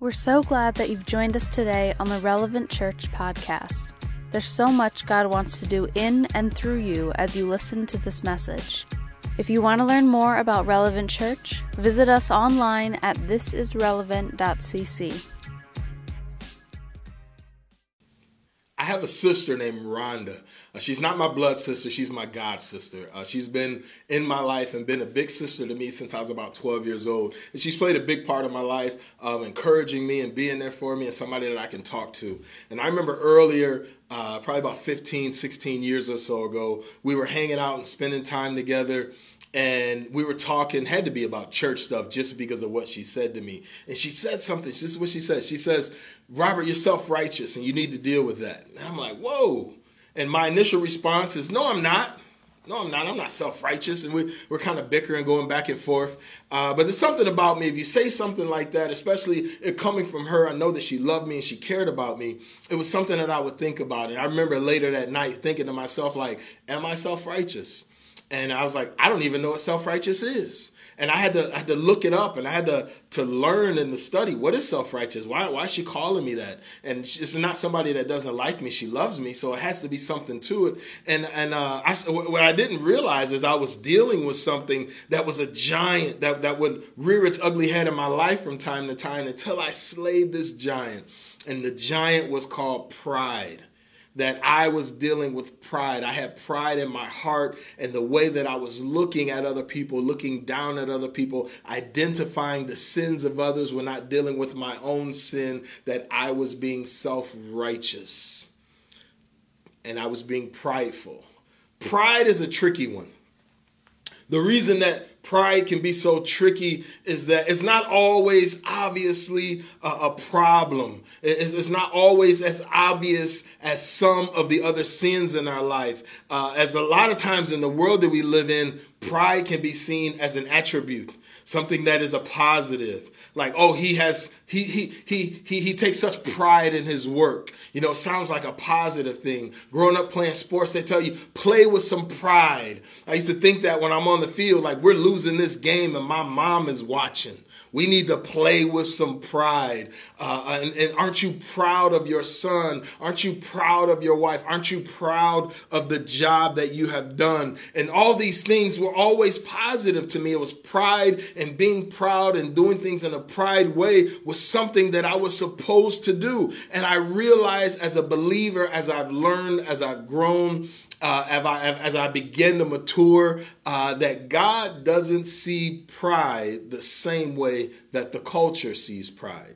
We're so glad that you've joined us today on the Relevant Church podcast. There's so much God wants to do in and through you as you listen to this message. If you want to learn more about Relevant Church, visit us online at thisisrelevant.cc. have a sister named Rhonda. Uh, she's not my blood sister, she's my God sister. Uh, she's been in my life and been a big sister to me since I was about 12 years old. And she's played a big part of my life of encouraging me and being there for me and somebody that I can talk to. And I remember earlier, uh, probably about 15, 16 years or so ago, we were hanging out and spending time together and we were talking had to be about church stuff just because of what she said to me. And she said something this is what she said. She says robert you're self-righteous and you need to deal with that. And i'm like whoa. And my initial response is no i'm not. No i'm not. I'm not self-righteous. And we, we're kind of bickering going back and forth. Uh, but there's something about me if you say something like that especially it coming from her i know that she loved me and she cared about me it was something that i would think about. And i remember later that night thinking to myself like am i self-righteous and I was like, I don't even know what self righteous is. And I had to I had to look it up, and I had to to learn and to study what is self righteous. Why why is she calling me that? And it's not somebody that doesn't like me. She loves me, so it has to be something to it. And and uh, I, what I didn't realize is I was dealing with something that was a giant that that would rear its ugly head in my life from time to time until I slayed this giant. And the giant was called pride that I was dealing with pride. I had pride in my heart and the way that I was looking at other people, looking down at other people, identifying the sins of others when not dealing with my own sin, that I was being self righteous and I was being prideful. Pride is a tricky one. The reason that pride can be so tricky is that it's not always obviously a, a problem. It's, it's, not always as obvious as some of the other sins in our life. Uh, as a lot of times in the world that we live in, pride can be seen as an attribute, something that is a positive like oh he has he he he he he takes such pride in his work you know it sounds like a positive thing growing up playing sports they tell you play with some pride i used to think that when i'm on the field like we're losing this game and my mom is watching we need to play with some pride. Uh, and, and aren't you proud of your son? Aren't you proud of your wife? Aren't you proud of the job that you have done? And all these things were always positive to me. It was pride and being proud and doing things in a pride way was something that I was supposed to do. And I realized as a believer, as I've learned, as I've grown, uh, as, I, as I begin to mature, uh, that God doesn't see pride the same way that the culture sees pride.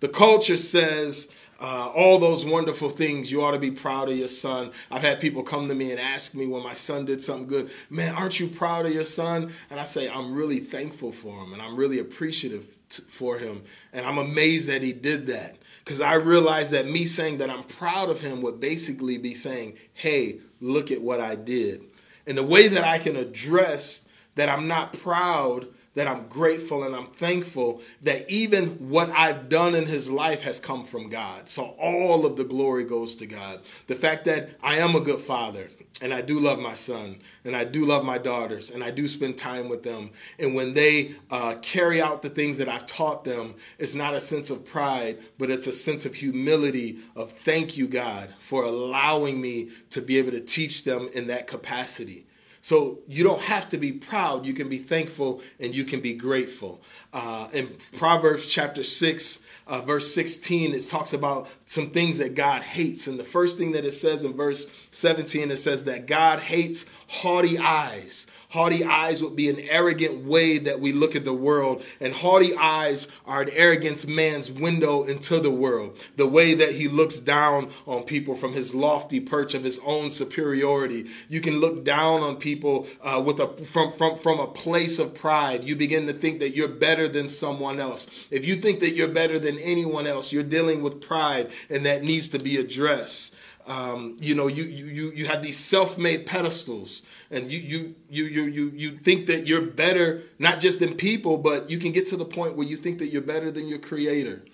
The culture says, uh, all those wonderful things. You ought to be proud of your son. I've had people come to me and ask me when my son did something good, man, aren't you proud of your son? And I say, I'm really thankful for him and I'm really appreciative t- for him. And I'm amazed that he did that because I realized that me saying that I'm proud of him would basically be saying, hey, look at what I did. And the way that I can address that I'm not proud, that I'm grateful and I'm thankful that even what I've done in his life has come from God. So all of the glory goes to God. The fact that I am a good father and I do love my son and I do love my daughters and I do spend time with them. And when they uh, carry out the things that I've taught them, it's not a sense of pride, but it's a sense of humility of thank you, God, for allowing me to be able to teach them in that capacity. So you don't have to be proud. You can be thankful and you can be grateful. Uh, in Proverbs chapter 6, uh, verse 16, it talks about some things that God hates. And the first thing that it says in verse 17, it says that God hates haughty eyes Haughty eyes would be an arrogant way that we look at the world, and haughty eyes are an arrogant man's window into the world. The way that he looks down on people from his lofty perch of his own superiority. You can look down on people uh, with a from from from a place of pride. You begin to think that you're better than someone else. If you think that you're better than anyone else, you're dealing with pride, and that needs to be addressed. Um, you know, you you you have these self-made pedestals, and you you you you you you think that you're better not just than people, but you can get to the point where you think that you're better than your Creator.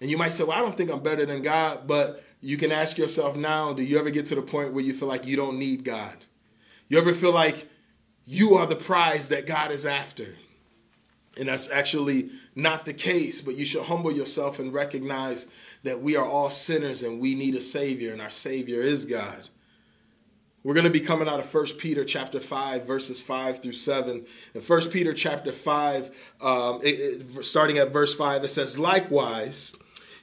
And you might say, "Well, I don't think I'm better than God," but you can ask yourself now: Do you ever get to the point where you feel like you don't need God? You ever feel like you are the prize that God is after? And that's actually not the case, but you should humble yourself and recognize that we are all sinners and we need a Savior, and our Savior is God. We're going to be coming out of 1 Peter chapter 5, verses 5 through 7. In 1 Peter chapter 5, um, it, it, starting at verse 5, it says, Likewise,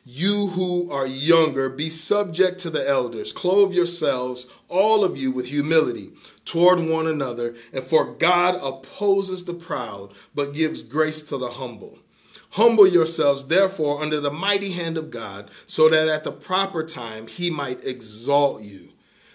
you who are younger, be subject to the elders. Clothe yourselves, all of you, with humility toward one another. And for God opposes the proud, but gives grace to the humble. Humble yourselves, therefore, under the mighty hand of God, so that at the proper time he might exalt you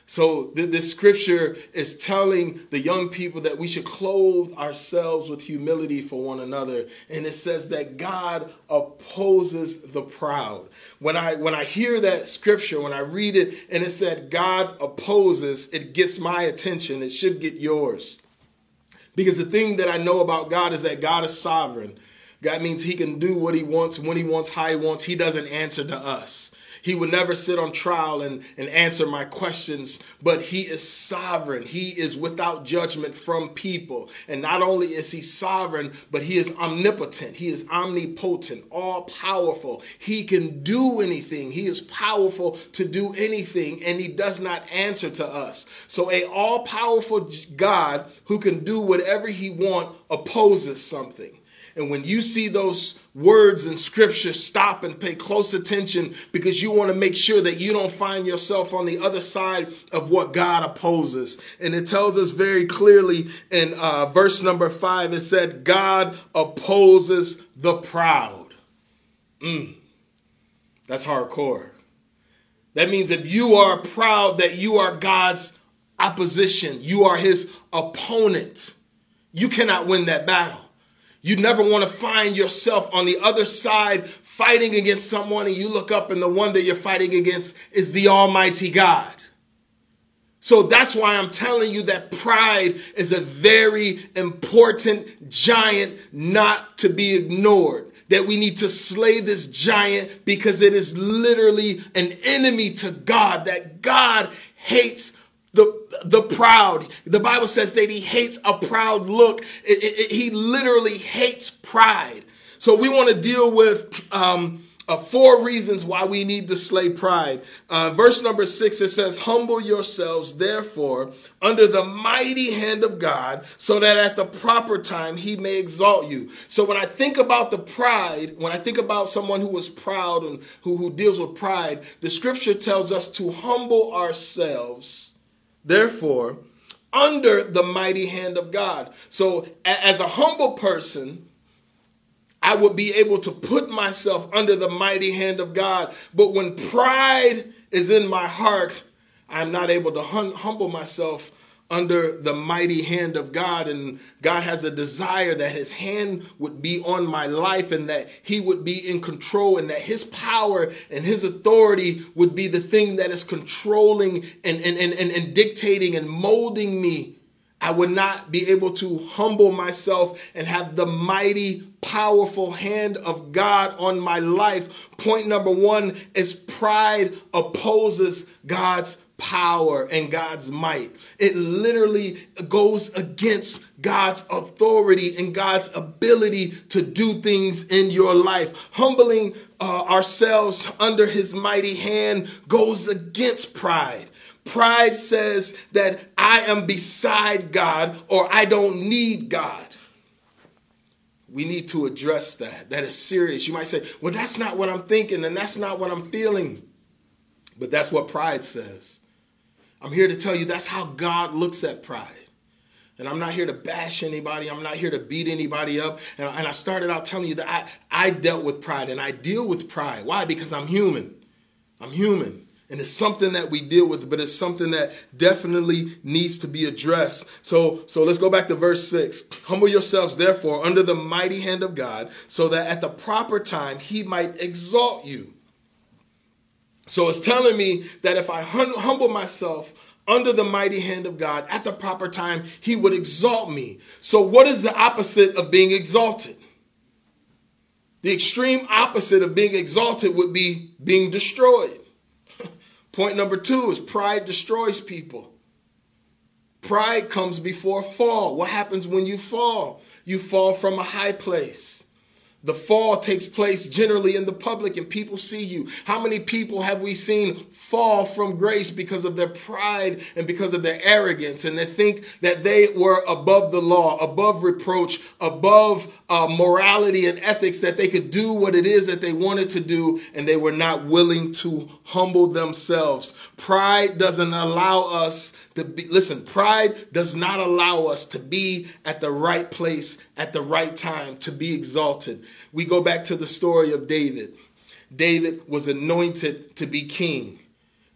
so this scripture is telling the young people that we should clothe ourselves with humility for one another. And it says that God opposes the proud. When I when I hear that scripture, when I read it and it said God opposes, it gets my attention. It should get yours. Because the thing that I know about God is that God is sovereign. God means he can do what he wants, when he wants, how he wants. He doesn't answer to us. He would never sit on trial and, and answer my questions, but he is sovereign. He is without judgment from people. And not only is he sovereign, but he is omnipotent. He is omnipotent, all powerful. He can do anything. He is powerful to do anything, and he does not answer to us. So a all powerful God who can do whatever he want opposes something. And when you see those words in scripture, stop and pay close attention because you want to make sure that you don't find yourself on the other side of what God opposes. And it tells us very clearly in uh, verse number five it said, God opposes the proud. Mm, that's hardcore. That means if you are proud that you are God's opposition, you are his opponent, you cannot win that battle. You never want to find yourself on the other side fighting against someone and you look up and the one that you're fighting against is the Almighty God. So that's why I'm telling you that pride is a very important giant not to be ignored. That we need to slay this giant because it is literally an enemy to God, that God hates the, the proud. The Bible says that he hates a proud look. It, it, it, he literally hates pride. So we want to deal with um, uh, four reasons why we need to slay pride. Uh, verse number six, it says, Humble yourselves, therefore, under the mighty hand of God, so that at the proper time he may exalt you. So when I think about the pride, when I think about someone who is proud and who, who deals with pride, the scripture tells us to humble ourselves therefore, under the mighty hand of God. So, as a humble person, I would be able to put myself under the mighty hand of God. But when pride is in my heart, I'm not able to hum- humble myself under the mighty hand of God. And God has a desire that his hand would be on my life and that he would be in control and that his power and his authority would be the thing that is controlling and, and, and, and, and dictating and molding me. I would not be able to humble myself and have the mighty, powerful hand of God on my life. Point number one is pride opposes God's power and God's might. It literally goes against God's authority and God's ability to do things in your life. Humbling uh, ourselves under his mighty hand goes against pride. Pride says that I am beside God or I don't need God. We need to address that. That is serious. You might say, well, that's not what I'm thinking and that's not what I'm feeling. But that's what pride says. I'm here to tell you that's how God looks at pride. And I'm not here to bash anybody. I'm not here to beat anybody up. And, I started out telling you that I, I dealt with pride and I deal with pride. Why? Because I'm human. I'm human. And it's something that we deal with, but it's something that definitely needs to be addressed. So, so let's go back to verse 6. Humble yourselves, therefore, under the mighty hand of God, so that at the proper time he might exalt you so it's telling me that if I hum- humble myself under the mighty hand of God at the proper time, he would exalt me. So, what is the opposite of being exalted? The extreme opposite of being exalted would be being destroyed. Point number two is pride destroys people. Pride comes before fall. What happens when you fall? You fall from a high place. The fall takes place generally in the public and people see you. How many people have we seen fall from grace because of their pride and because of their arrogance? And they think that they were above the law, above reproach, above uh, morality and ethics, that they could do what it is that they wanted to do and they were not willing to humble themselves. Pride doesn't allow us to be, listen, pride does not allow us to be at the right place at the right time, to be exalted. We go back to the story of David. David was anointed to be king.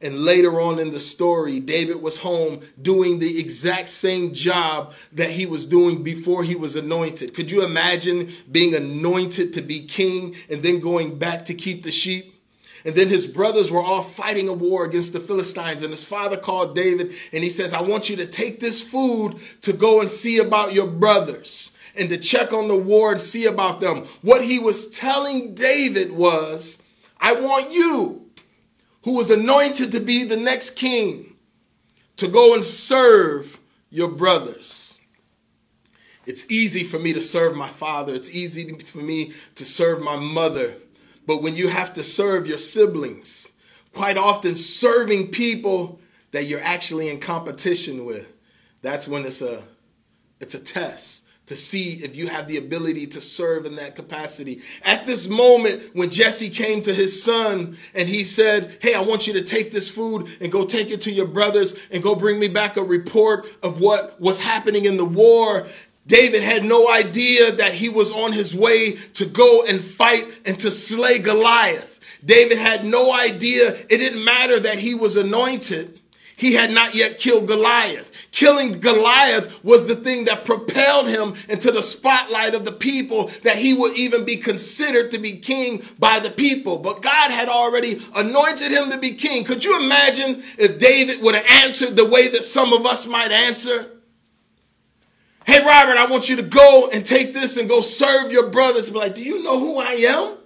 And later on in the story, David was home doing the exact same job that he was doing before he was anointed. Could you imagine being anointed to be king and then going back to keep the sheep? And then his brothers were all fighting a war against the Philistines. And his father called David and he says, I want you to take this food to go and see about your brothers and to check on the war and see about them. What he was telling David was, I want you, who was anointed to be the next king, to go and serve your brothers. It's easy for me to serve my father. It's easy for me to serve my mother. But when you have to serve your siblings, quite often serving people that you're actually in competition with, that's when it's a it's a test to see if you have the ability to serve in that capacity. At this moment, when Jesse came to his son and he said, Hey, I want you to take this food and go take it to your brothers and go bring me back a report of what was happening in the war. David had no idea that he was on his way to go and fight and to slay Goliath. David had no idea. It didn't matter that he was anointed. He had not yet killed Goliath. Killing Goliath was the thing that propelled him into the spotlight of the people, that he would even be considered to be king by the people. But God had already anointed him to be king. Could you imagine if David would have answered the way that some of us might answer? Hey, Robert, I want you to go and take this and go serve your brothers. Be like, do you know who I am?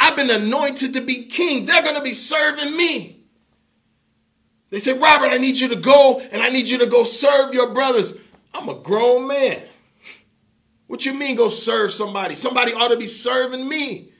I've been anointed to be king. They're going to be serving me. They said, Robert, I need you to go and I need you to go serve your brothers. I'm a grown man. What you mean go serve somebody? Somebody ought to be serving me.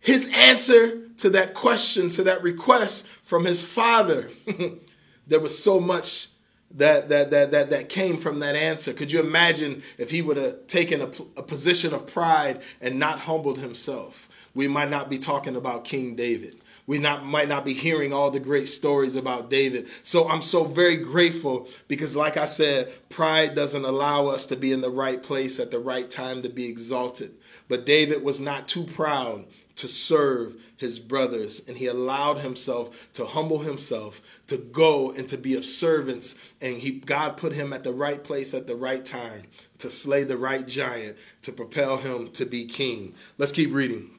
His answer to that question, to that request from his father, there was so much that, that, that, that, that came from that answer. Could you imagine if he would have taken a, a position of pride and not humbled himself? We might not be talking about King David we not might not be hearing all the great stories about David. So I'm so very grateful because like I said, pride doesn't allow us to be in the right place at the right time to be exalted. But David was not too proud to serve his brothers and he allowed himself to humble himself to go and to be of servants and he God put him at the right place at the right time to slay the right giant to propel him to be king. Let's keep reading.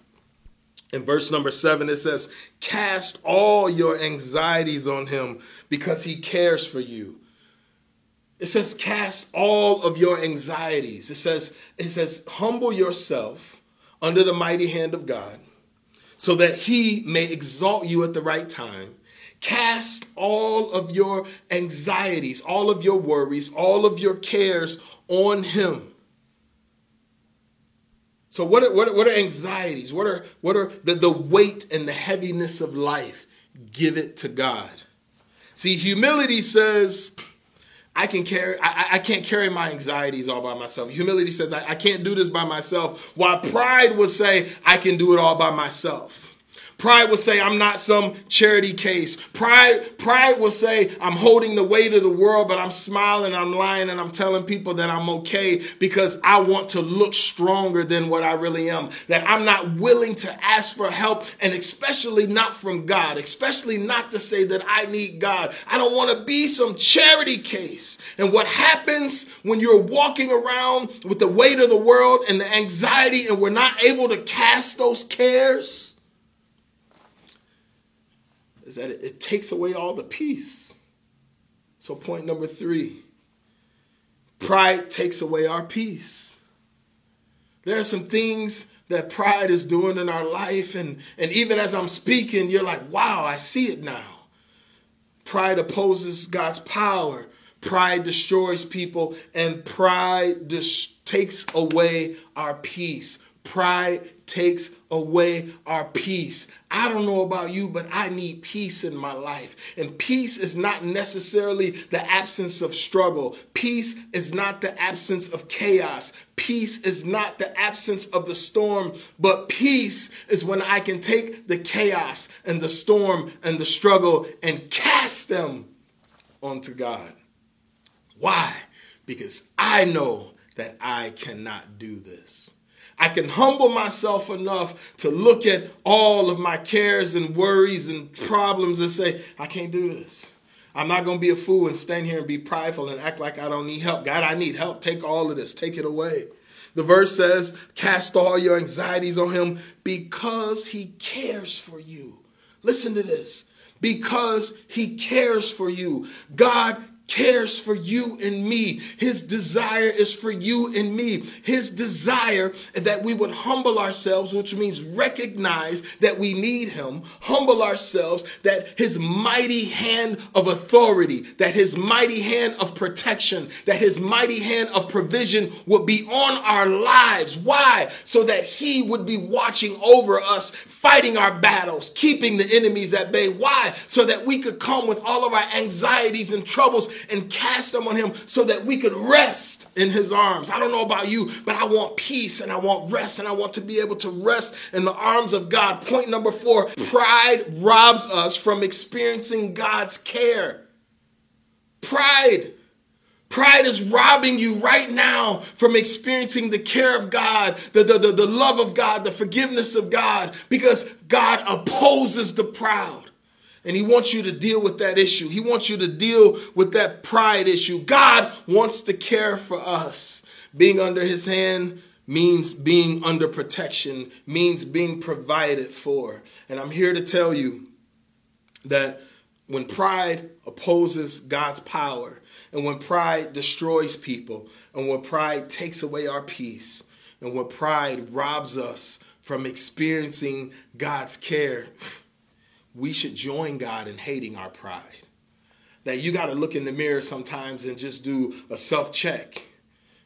In verse number 7 it says, "Cast all your anxieties on him because he cares for you." It says cast all of your anxieties. It says it says humble yourself under the mighty hand of God so that he may exalt you at the right time. Cast all of your anxieties, all of your worries, all of your cares on him. So what are, what are, what are anxieties? What are what are the, the weight and the heaviness of life? Give it to God. See, humility says, I can carry, I, I, can't carry my anxieties all by myself. Humility says I, I can't do this by myself. While pride would say I can do it all by myself. Pride will say, I'm not some charity case. Pride, pride will say, I'm holding the weight of the world, but I'm smiling, I'm lying, and I'm telling people that I'm okay because I want to look stronger than what I really am. That I'm not willing to ask for help, and especially not from God, especially not to say that I need God. I don't want to be some charity case. And what happens when you're walking around with the weight of the world and the anxiety, and we're not able to cast those cares? Is that it, it takes away all the peace. So, point number three pride takes away our peace. There are some things that pride is doing in our life, and, and even as I'm speaking, you're like, wow, I see it now. Pride opposes God's power. Pride destroys people, and pride dis- takes away our peace. Pride takes away our peace. I don't know about you, but I need peace in my life. And peace is not necessarily the absence of struggle. Peace is not the absence of chaos. Peace is not the absence of the storm, but peace is when I can take the chaos and the storm and the struggle and cast them onto God. Why? Because I know that I cannot do this. I can humble myself enough to look at all of my cares and worries and problems and say, I can't do this. I'm not going to be a fool and stand here and be prideful and act like I don't need help. God, I need help. Take all of this, take it away. The verse says, Cast all your anxieties on him because he cares for you. Listen to this. Because he cares for you. God cares for you and me. His desire is for you and me. His desire that we would humble ourselves, which means recognize that we need him, humble ourselves, that his mighty hand of authority, that his mighty hand of protection, that his mighty hand of provision would be on our lives. Why? So that he would be watching over us, fighting our battles, keeping the enemies at bay. Why? So that we could come with all of our anxieties and troubles and cast them on him so that we could rest in his arms. I don't know about you, but I want peace and I want rest and I want to be able to rest in the arms of God. Point number four pride robs us from experiencing God's care. Pride. Pride is robbing you right now from experiencing the care of God, the, the, the, the, love of God, the forgiveness of God, because God opposes the proud. And he wants you to deal with that issue. He wants you to deal with that pride issue. God wants to care for us. Being under his hand means being under protection, means being provided for. And I'm here to tell you that when pride opposes God's power, and when pride destroys people, and when pride takes away our peace, and when pride robs us from experiencing God's care, we should join God in hating our pride. That you got to look in the mirror sometimes and just do a self check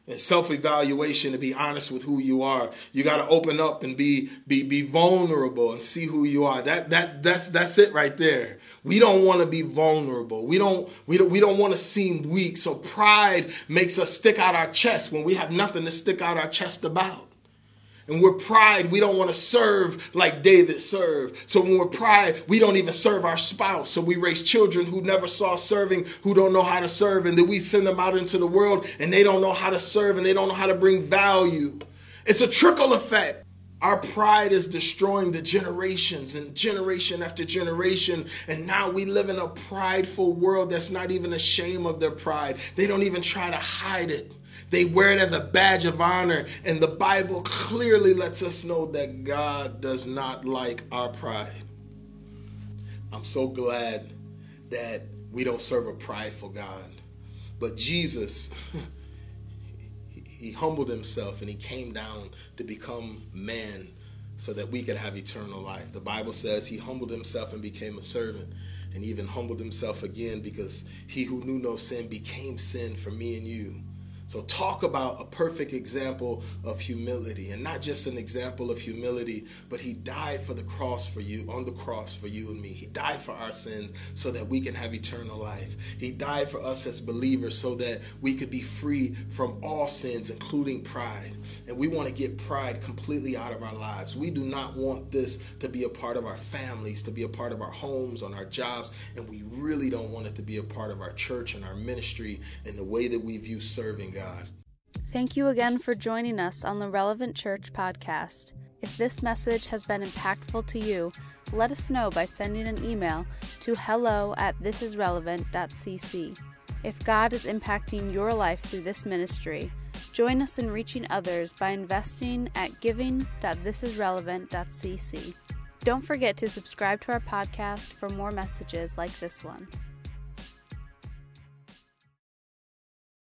and self evaluation to be honest with who you are. You got to open up and be be be vulnerable and see who you are. That that that's that's it right there. We don't want to be vulnerable. We don't we don't we don't want to seem weak. So pride makes us stick out our chest when we have nothing to stick out our chest about. And we're pride, we don't want to serve like David served. So when we're pride, we don't even serve our spouse. So we raise children who never saw serving, who don't know how to serve, and then we send them out into the world and they don't know how to serve and they don't know how to bring value. It's a trickle effect. Our pride is destroying the generations and generation after generation. And now we live in a prideful world that's not even ashamed of their pride. They don't even try to hide it. They wear it as a badge of honor. And the Bible clearly lets us know that God does not like our pride. I'm so glad that we don't serve a prideful God. But Jesus, he humbled himself and he came down to become man so that we could have eternal life. The Bible says he humbled himself and became a servant and even humbled himself again because he who knew no sin became sin for me and you so, talk about a perfect example of humility, and not just an example of humility, but He died for the cross for you, on the cross for you and me. He died for our sins so that we can have eternal life. He died for us as believers so that we could be free from all sins, including pride. And we want to get pride completely out of our lives. We do not want this to be a part of our families, to be a part of our homes, on our jobs, and we really don't want it to be a part of our church and our ministry and the way that we view serving God. God. Thank you again for joining us on the Relevant Church podcast. If this message has been impactful to you, let us know by sending an email to hello at thisisrelevant.cc. If God is impacting your life through this ministry, join us in reaching others by investing at giving.thisisrelevant.cc. Don't forget to subscribe to our podcast for more messages like this one.